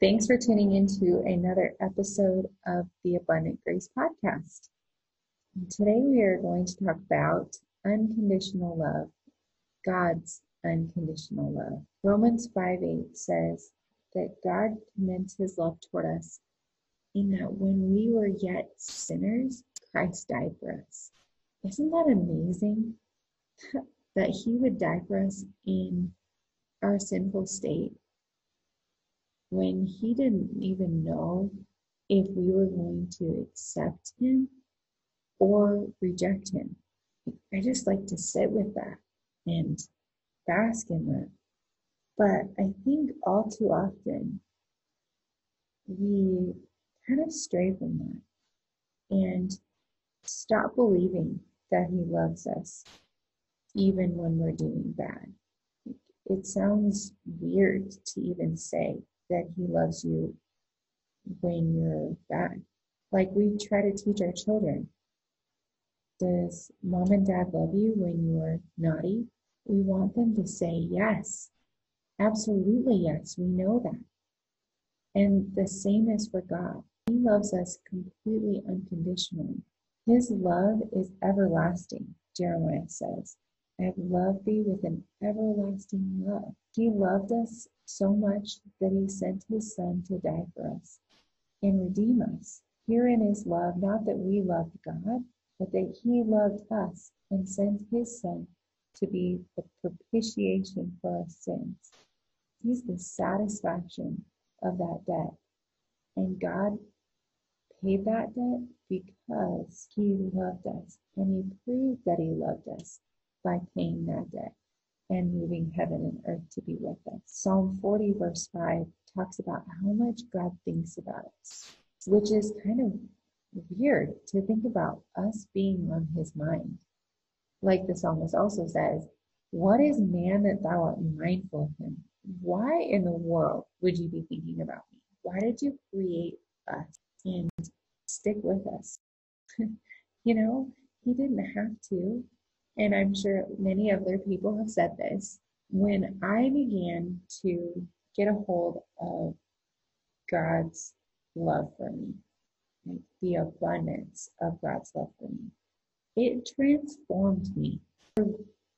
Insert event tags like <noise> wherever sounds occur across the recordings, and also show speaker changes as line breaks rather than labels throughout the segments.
Thanks for tuning into another episode of the Abundant Grace Podcast. Today we are going to talk about unconditional love, God's unconditional love. Romans 5 8 says that God commends his love toward us in that when we were yet sinners, Christ died for us. Isn't that amazing? <laughs> that he would die for us in our sinful state when he didn't even know if we were going to accept him or reject him. I just like to sit with that and bask in that. But I think all too often we kind of stray from that and stop believing that he loves us even when we're doing bad. It sounds weird to even say that He loves you when you're bad. Like we try to teach our children. Does mom and dad love you when you're naughty? We want them to say yes. Absolutely yes. We know that. And the same is for God. He loves us completely unconditionally. His love is everlasting, Jeremiah says. I have loved thee with an everlasting love. He loved us so much that he sent his Son to die for us and redeem us. Herein is love, not that we loved God, but that he loved us and sent his Son to be the propitiation for our sins. He's the satisfaction of that debt. And God paid that debt because he loved us and he proved that he loved us by paying that debt and moving heaven and earth to be with us. Psalm 40, verse 5 talks about how much God thinks about us, which is kind of weird to think about us being on his mind. Like the psalmist also says, What is man that thou art mindful of him? Why in the world would you be thinking about me? Why did you create us and stick with us? <laughs> you know, he didn't have to and I'm sure many other people have said this, when I began to get a hold of God's love for me, like the abundance of God's love for me, it transformed me. I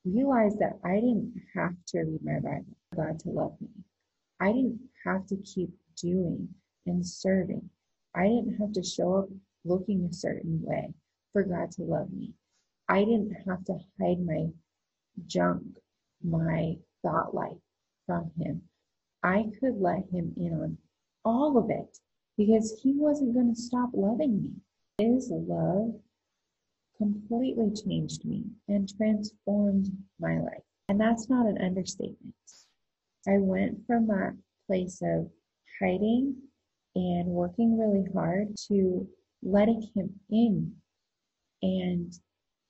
realized that I didn't have to read my Bible for God to love me. I didn't have to keep doing and serving. I didn't have to show up looking a certain way for God to love me. I didn't have to hide my junk, my thought life from him. I could let him in on all of it because he wasn't going to stop loving me. His love completely changed me and transformed my life. And that's not an understatement. I went from that place of hiding and working really hard to letting him in and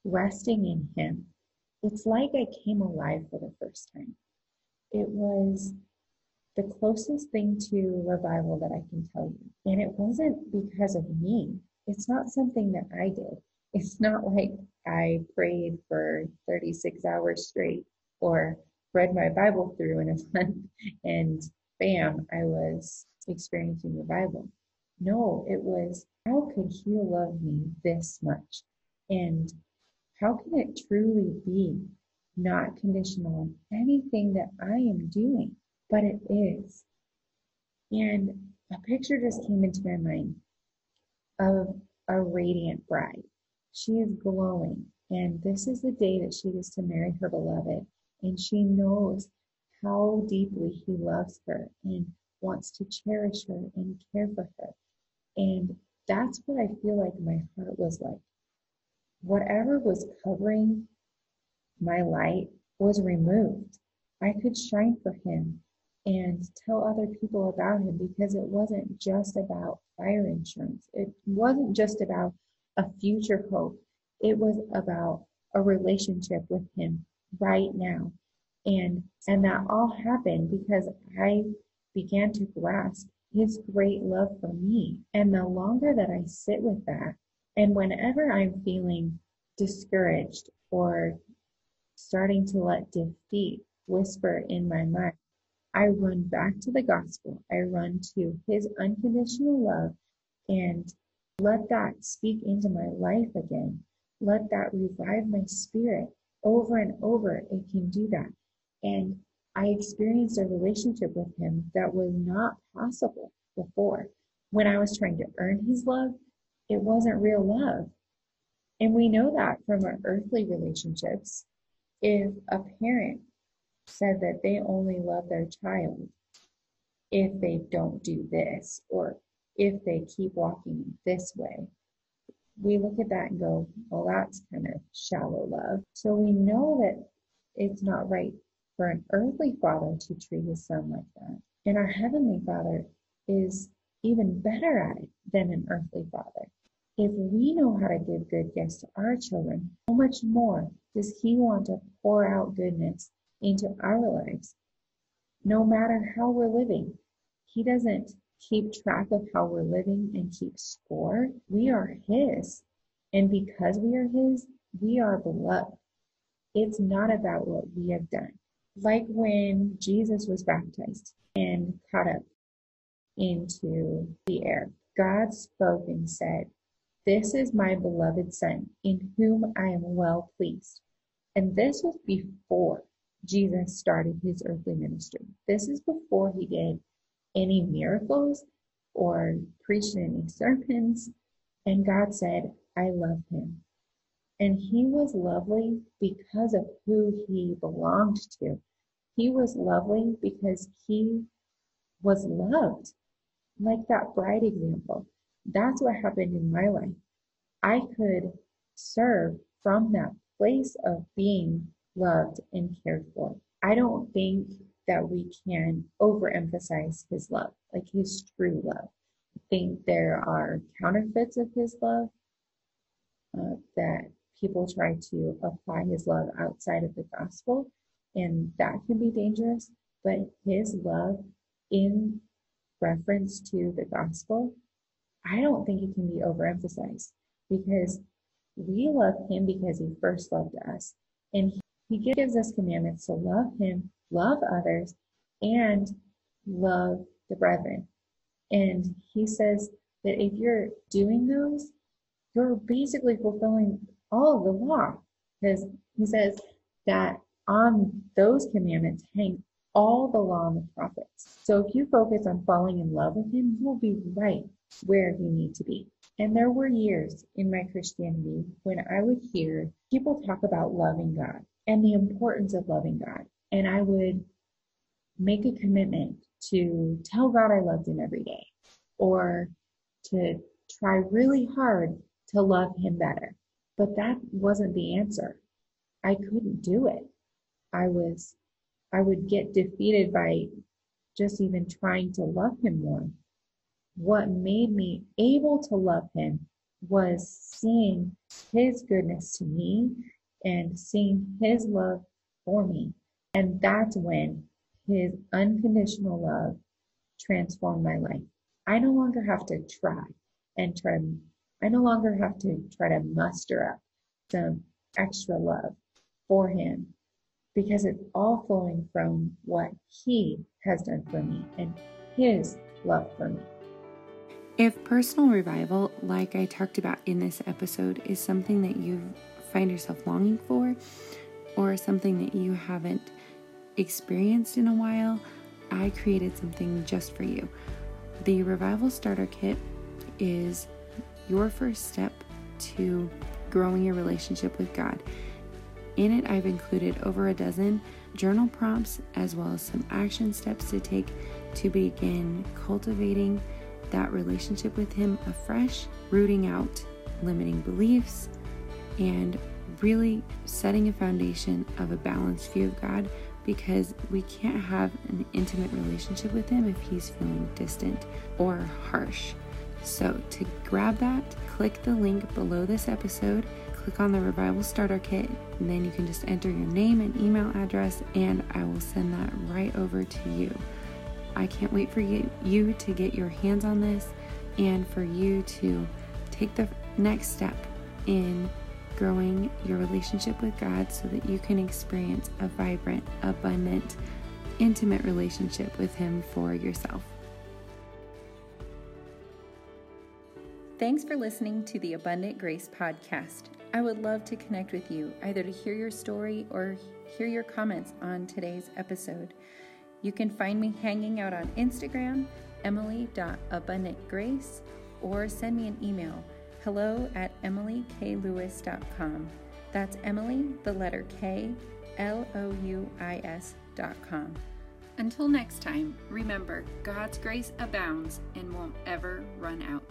resting in Him, it's like I came alive for the first time. It was the closest thing to revival that I can tell you. And it wasn't because of me, it's not something that I did. It's not like I prayed for 36 hours straight or read my Bible through in a <laughs> month and bam, I was experiencing revival. No, it was how could he love me this much? And how can it truly be not conditional on anything that I am doing? But it is. And a picture just came into my mind of a radiant bride. She is glowing, and this is the day that she is to marry her beloved. And she knows how deeply he loves her and wants to cherish her and care for her. And that's what I feel like my heart was like whatever was covering my light was removed. I could shine for him and tell other people about him because it wasn't just about fire insurance. It wasn't just about a future hope. It was about a relationship with him right now. And and that all happened because I began to grasp his great love for me. And the longer that I sit with that, and whenever I'm feeling discouraged or starting to let defeat whisper in my mind, I run back to the gospel. I run to his unconditional love and let that speak into my life again. Let that revive my spirit over and over. It can do that. And I experienced a relationship with him that was not possible before. When I was trying to earn his love, it wasn't real love. And we know that from our earthly relationships. If a parent said that they only love their child if they don't do this or if they keep walking this way. We look at that and go, well, that's kind of shallow love. So we know that it's not right for an earthly father to treat his son like that. And our heavenly father is even better at it than an earthly father. If we know how to give good gifts to our children, how much more does he want to pour out goodness into our lives, no matter how we're living. He doesn't keep track of how we're living and keep score. We are His. And because we are His, we are beloved. It's not about what we have done. Like when Jesus was baptized and caught up into the air, God spoke and said, This is my beloved Son, in whom I am well pleased. And this was before Jesus started his earthly ministry. This is before he did any miracles or preached any sermons. And God said, I love him. And he was lovely because of who he belonged to. He was lovely because he was loved, like that bride example. That's what happened in my life. I could serve from that place of being loved and cared for. I don't think that we can overemphasize his love, like his true love. I think there are counterfeits of his love uh, that people try to apply his love outside of the gospel, and that can be dangerous. But his love in reference to the gospel, I don't think it can be overemphasized because we love him because he first loved us. And he gives us commandments to love him, love others, and love the brethren. And he says that if you're doing those, you're basically fulfilling all the law. Because he says that on those commandments hang all the law and the prophets. So if you focus on falling in love with him, you will be right where you need to be. And there were years in my Christianity when I would hear people talk about loving God and the importance of loving God. And I would make a commitment to tell God I loved him every day or to try really hard to love him better. But that wasn't the answer. I couldn't do it. I was, I would get defeated by just even trying to love him more. What made me able to love him was seeing his goodness to me and seeing his love for me. And that's when his unconditional love transformed my life. I no longer have to try and try, I no longer have to try to muster up some extra love for him because it's all flowing from what he has done for me and his love for me.
If personal revival, like I talked about in this episode, is something that you've find yourself longing for or something that you haven't experienced in a while, I created something just for you. The Revival Starter Kit is your first step to growing your relationship with God. In it, I've included over a dozen journal prompts as well as some action steps to take to begin cultivating that relationship with Him afresh, rooting out limiting beliefs, and really setting a foundation of a balanced view of God because we can't have an intimate relationship with Him if He's feeling distant or harsh. So, to grab that, click the link below this episode, click on the Revival Starter Kit, and then you can just enter your name and email address, and I will send that right over to you. I can't wait for you, to get your hands on this and for you to take the next step in growing your relationship with God so that you can experience a vibrant, abundant, intimate relationship with Him for yourself. Thanks for listening to the Abundant Grace podcast. I would love to connect with you, either to hear your story or hear your comments on today's episode. You can find me hanging out on Instagram, emily.abundantgrace, or send me an email hello at emilyklouis.com. That's Emily, the letter K, L O U I S.com. Until next time, remember God's grace abounds and won't ever run out.